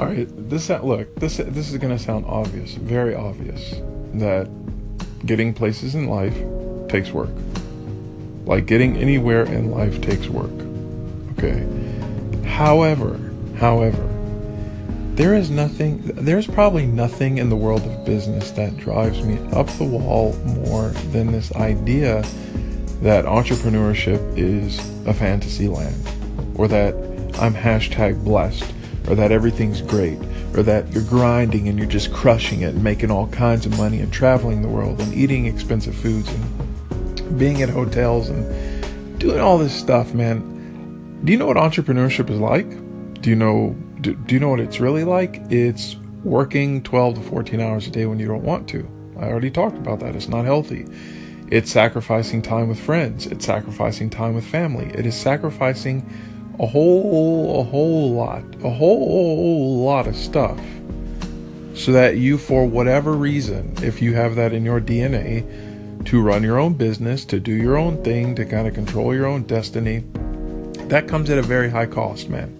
All right, this look, this this is going to sound obvious, very obvious that getting places in life takes work. Like getting anywhere in life takes work. Okay. However, however, there is nothing there's probably nothing in the world of business that drives me up the wall more than this idea that entrepreneurship is a fantasy land or that I'm hashtag blessed or that everything's great or that you're grinding and you're just crushing it and making all kinds of money and traveling the world and eating expensive foods and being at hotels and doing all this stuff, man. Do you know what entrepreneurship is like? Do you know do, do you know what it's really like? It's working 12 to 14 hours a day when you don't want to. I already talked about that. It's not healthy. It's sacrificing time with friends. It's sacrificing time with family. It is sacrificing a whole a whole lot, a whole lot of stuff so that you for whatever reason, if you have that in your DNA to run your own business, to do your own thing, to kind of control your own destiny, that comes at a very high cost, man.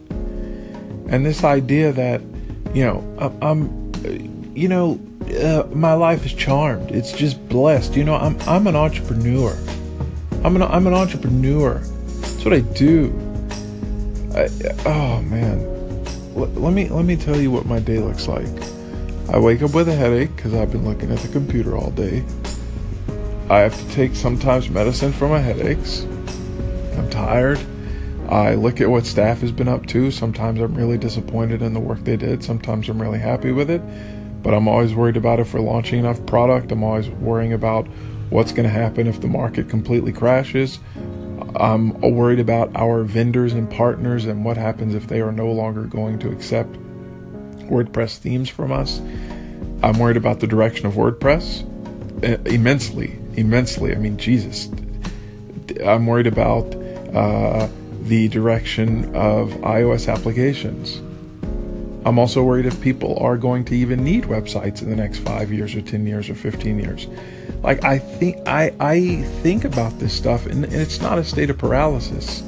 And this idea that, you know, I'm, you know, uh, my life is charmed. It's just blessed. You know, I'm I'm an entrepreneur. I'm an I'm an entrepreneur. That's what I do. I, oh man, L- let me let me tell you what my day looks like. I wake up with a headache because I've been looking at the computer all day. I have to take sometimes medicine for my headaches. I'm tired. I look at what staff has been up to. Sometimes I'm really disappointed in the work they did. Sometimes I'm really happy with it. But I'm always worried about if we're launching enough product. I'm always worrying about what's going to happen if the market completely crashes. I'm worried about our vendors and partners and what happens if they are no longer going to accept WordPress themes from us. I'm worried about the direction of WordPress uh, immensely, immensely. I mean, Jesus. I'm worried about uh, the direction of iOS applications. I'm also worried if people are going to even need websites in the next five years or 10 years or 15 years. Like I think I, I think about this stuff and, and it's not a state of paralysis.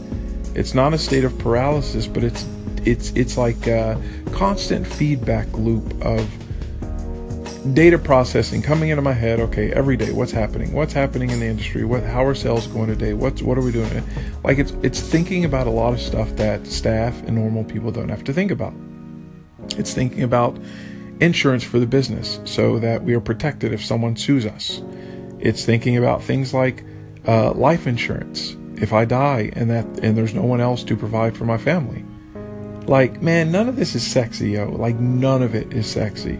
It's not a state of paralysis, but it's it's it's like a constant feedback loop of data processing coming into my head. Okay every day what's happening? What's happening in the industry? What how are sales going today? What's what are we doing? Like it's it's thinking about a lot of stuff that staff and normal people don't have to think about. It's thinking about insurance for the business so that we are protected if someone sues us it's thinking about things like uh, life insurance if i die and that and there's no one else to provide for my family like man none of this is sexy yo like none of it is sexy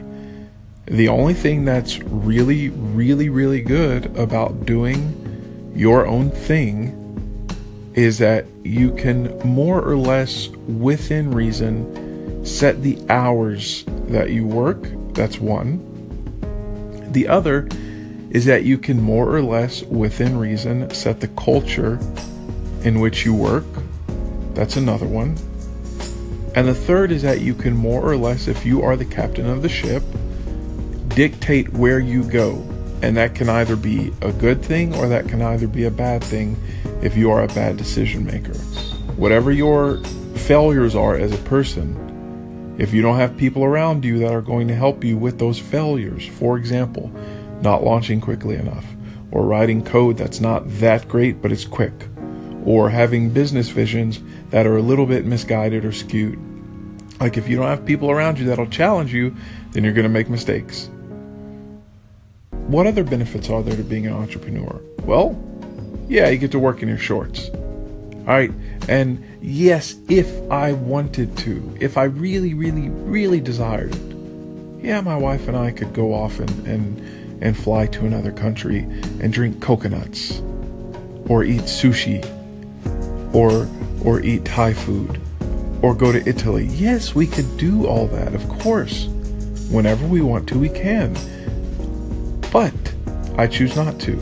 the only thing that's really, really, really good about doing your own thing is that you can more or less, within reason, set the hours that you work. That's one. The other is that you can more or less, within reason, set the culture in which you work. That's another one. And the third is that you can more or less, if you are the captain of the ship, dictate where you go. And that can either be a good thing or that can either be a bad thing if you are a bad decision maker. Whatever your failures are as a person, if you don't have people around you that are going to help you with those failures, for example, not launching quickly enough, or writing code that's not that great but it's quick, or having business visions that are a little bit misguided or skewed. Like if you don't have people around you that'll challenge you, then you're going to make mistakes. What other benefits are there to being an entrepreneur? Well, yeah, you get to work in your shorts. All right. And yes, if I wanted to, if I really, really, really desired it, yeah, my wife and I could go off and, and, and fly to another country and drink coconuts or eat sushi or, or eat Thai food or go to Italy. Yes, we could do all that, of course. Whenever we want to, we can. But I choose not to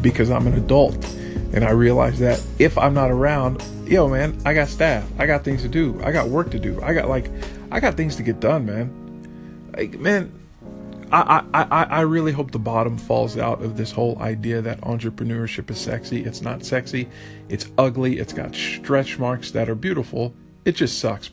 because I'm an adult and I realize that if I'm not around, yo man, I got staff. I got things to do. I got work to do. I got like I got things to get done, man. Like man, I, I, I really hope the bottom falls out of this whole idea that entrepreneurship is sexy. It's not sexy. It's ugly. It's got stretch marks that are beautiful. It just sucks.